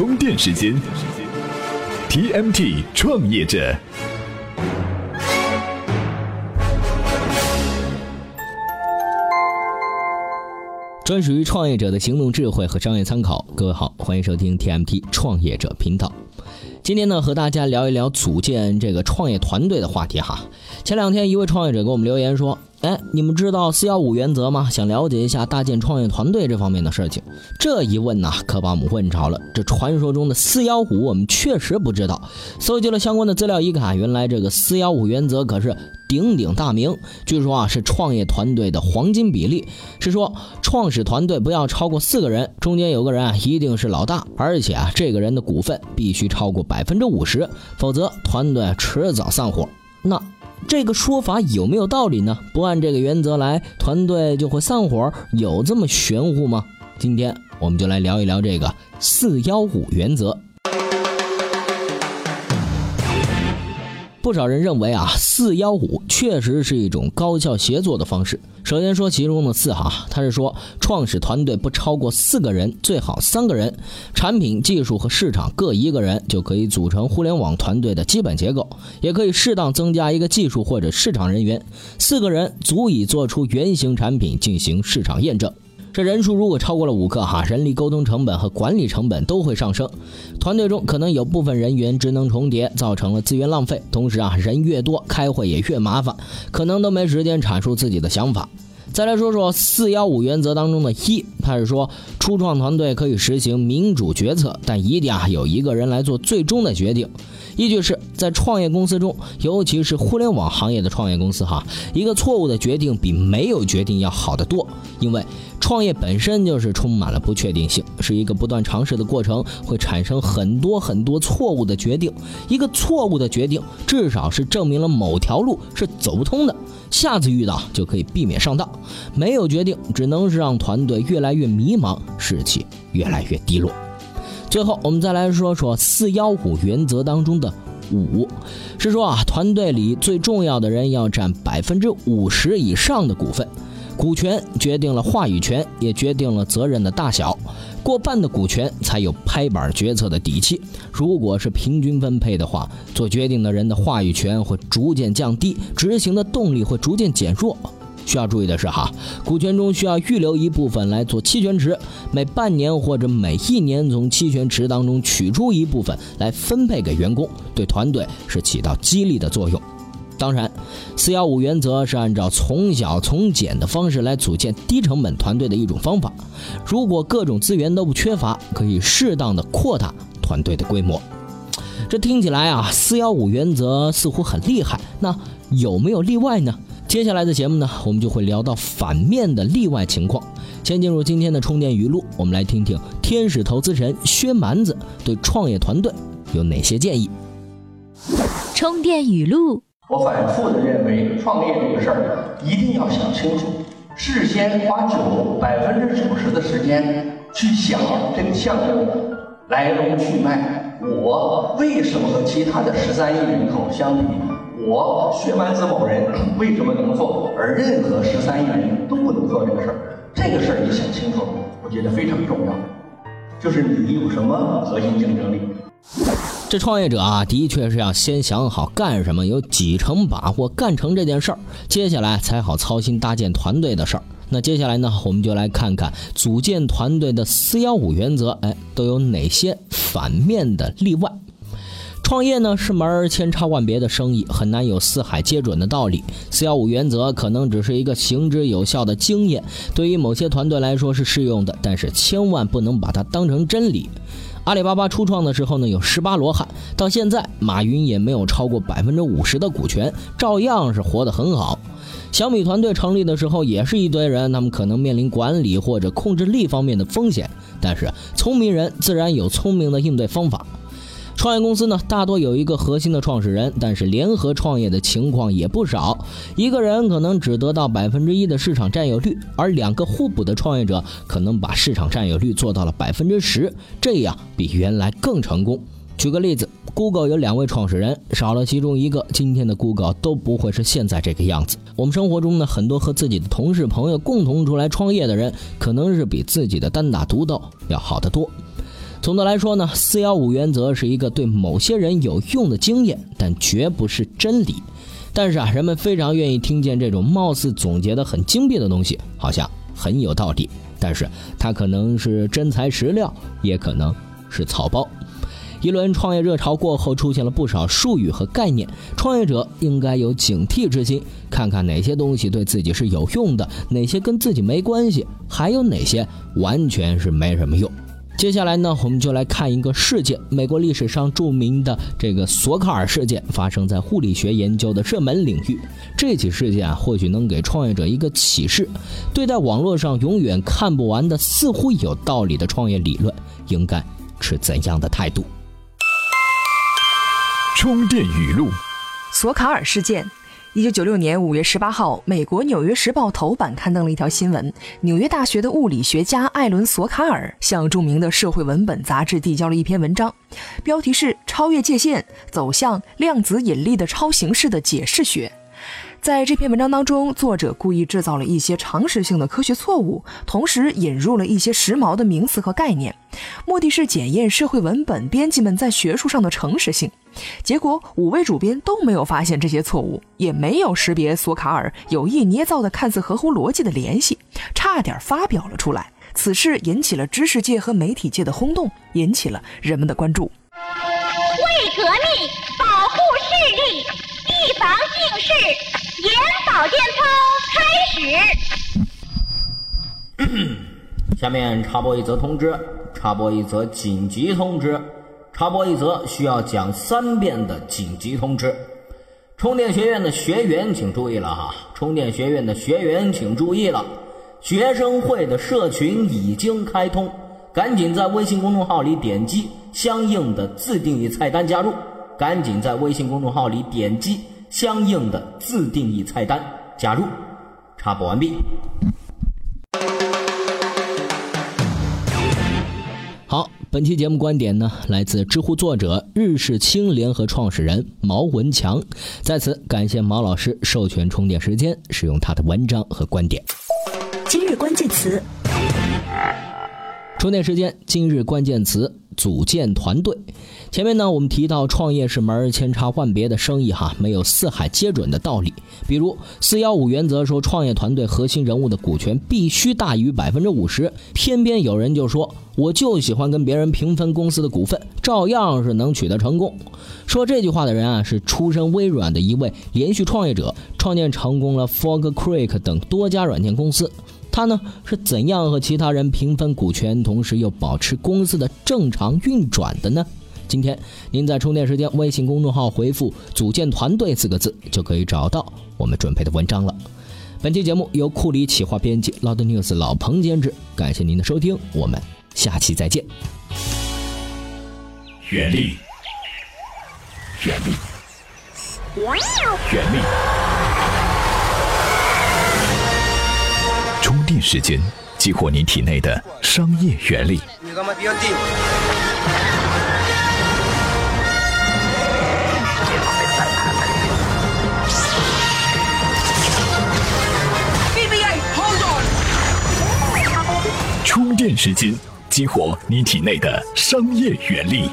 充电时间，TMT 创业者。专属于创业者的行动智慧和商业参考。各位好，欢迎收听 TMT 创业者频道。今天呢，和大家聊一聊组建这个创业团队的话题哈。前两天，一位创业者给我们留言说。哎，你们知道四幺五原则吗？想了解一下搭建创业团队这方面的事情。这一问呢，可把我们问着了。这传说中的四幺五，我们确实不知道。搜集了相关的资料一看，原来这个四幺五原则可是鼎鼎大名。据说啊，是创业团队的黄金比例，是说创始团队不要超过四个人，中间有个人啊一定是老大，而且啊这个人的股份必须超过百分之五十，否则团队迟早散伙。那。这个说法有没有道理呢？不按这个原则来，团队就会散伙，有这么玄乎吗？今天我们就来聊一聊这个四幺五原则。不少人认为啊，四幺五确实是一种高效协作的方式。首先说其中的四哈，它是说创始团队不超过四个人，最好三个人，产品、技术和市场各一个人就可以组成互联网团队的基本结构，也可以适当增加一个技术或者市场人员，四个人足以做出原型产品进行市场验证。这人数如果超过了五个哈，人力沟通成本和管理成本都会上升。团队中可能有部分人员职能重叠，造成了资源浪费。同时啊，人越多，开会也越麻烦，可能都没时间阐述自己的想法。再来说说四幺五原则当中的一，它是说初创团队可以实行民主决策，但一定啊有一个人来做最终的决定。依据是在创业公司中，尤其是互联网行业的创业公司哈，一个错误的决定比没有决定要好得多，因为。创业本身就是充满了不确定性，是一个不断尝试的过程，会产生很多很多错误的决定。一个错误的决定，至少是证明了某条路是走不通的，下次遇到就可以避免上当。没有决定，只能是让团队越来越迷茫，士气越来越低落。最后，我们再来说说四幺五原则当中的五，是说啊，团队里最重要的人要占百分之五十以上的股份。股权决定了话语权，也决定了责任的大小。过半的股权才有拍板决策的底气。如果是平均分配的话，做决定的人的话语权会逐渐降低，执行的动力会逐渐减弱。需要注意的是，哈，股权中需要预留一部分来做期权池，每半年或者每一年从期权池当中取出一部分来分配给员工，对团队是起到激励的作用。当然，四幺五原则是按照从小从简的方式来组建低成本团队的一种方法。如果各种资源都不缺乏，可以适当的扩大团队的规模。这听起来啊，四幺五原则似乎很厉害。那有没有例外呢？接下来的节目呢，我们就会聊到反面的例外情况。先进入今天的充电语录，我们来听听天使投资人薛蛮子对创业团队有哪些建议。充电语录。我反复的认为，创业这个事儿一定要想清楚，事先花九百分之九十的时间去想这个项目来龙去脉。我为什么和其他的十三亿人口相比，我薛蛮子某人为什么能做，而任何十三亿人都不能做这个事儿？这个事儿你想清楚，我觉得非常重要。就是你有什么核心竞争力？这创业者啊，的确是要先想好干什么，有几成把握干成这件事儿，接下来才好操心搭建团队的事儿。那接下来呢，我们就来看看组建团队的四幺五原则，哎，都有哪些反面的例外？创业呢是门千差万别的生意，很难有四海皆准的道理。四幺五原则可能只是一个行之有效的经验，对于某些团队来说是适用的，但是千万不能把它当成真理。阿里巴巴初创的时候呢，有十八罗汉，到现在马云也没有超过百分之五十的股权，照样是活得很好。小米团队成立的时候也是一堆人，他们可能面临管理或者控制力方面的风险，但是聪明人自然有聪明的应对方法。创业公司呢，大多有一个核心的创始人，但是联合创业的情况也不少。一个人可能只得到百分之一的市场占有率，而两个互补的创业者可能把市场占有率做到了百分之十，这样比原来更成功。举个例子，Google 有两位创始人，少了其中一个，今天的 Google 都不会是现在这个样子。我们生活中呢，很多和自己的同事朋友共同出来创业的人，可能是比自己的单打独斗要好得多。总的来说呢，四幺五原则是一个对某些人有用的经验，但绝不是真理。但是啊，人们非常愿意听见这种貌似总结的很精辟的东西，好像很有道理。但是它可能是真材实料，也可能是草包。一轮创业热潮过后，出现了不少术语和概念，创业者应该有警惕之心，看看哪些东西对自己是有用的，哪些跟自己没关系，还有哪些完全是没什么用。接下来呢，我们就来看一个事件，美国历史上著名的这个索卡尔事件，发生在护理学研究的热门领域。这起事件啊，或许能给创业者一个启示：对待网络上永远看不完的似乎有道理的创业理论，应该持怎样的态度？充电语录：索卡尔事件。一九九六年五月十八号，美国《纽约时报》头版刊登了一条新闻：纽约大学的物理学家艾伦·索卡尔向著名的社会文本杂志递交了一篇文章，标题是《超越界限，走向量子引力的超形式的解释学》。在这篇文章当中，作者故意制造了一些常识性的科学错误，同时引入了一些时髦的名词和概念，目的是检验社会文本编辑们在学术上的诚实性。结果，五位主编都没有发现这些错误，也没有识别索卡尔有意捏造的看似合乎逻辑的联系，差点发表了出来。此事引起了知识界和媒体界的轰动，引起了人们的关注。为革命，保，是。眼保健操开始。下面插播一则通知，插播一则紧急通知，插播一则需要讲三遍的紧急通知。充电学院的学员请注意了哈！充电学院的学员请注意了，学生会的社群已经开通，赶紧在微信公众号里点击相应的自定义菜单加入，赶紧在微信公众号里点击。相应的自定义菜单加入，插播完毕。好，本期节目观点呢，来自知乎作者日式青联合创始人毛文强，在此感谢毛老师授权充电时间，使用他的文章和观点。今日关键词。充电时间，今日关键词：组建团队。前面呢，我们提到创业是门千差万别的生意，哈，没有四海皆准的道理。比如四幺五原则说，创业团队核心人物的股权必须大于百分之五十，偏偏有人就说，我就喜欢跟别人平分公司的股份，照样是能取得成功。说这句话的人啊，是出身微软的一位连续创业者，创建成功了 Fog Creek 等多家软件公司。他呢是怎样和其他人平分股权，同时又保持公司的正常运转的呢？今天您在充电时间微信公众号回复“组建团队”四个字，就可以找到我们准备的文章了。本期节目由库里企划编辑，Loud News 老彭监制。感谢您的收听，我们下期再见。原力，原力，原力。时间，激活你体内的商业原理。充电时间，激活你体内的商业原力。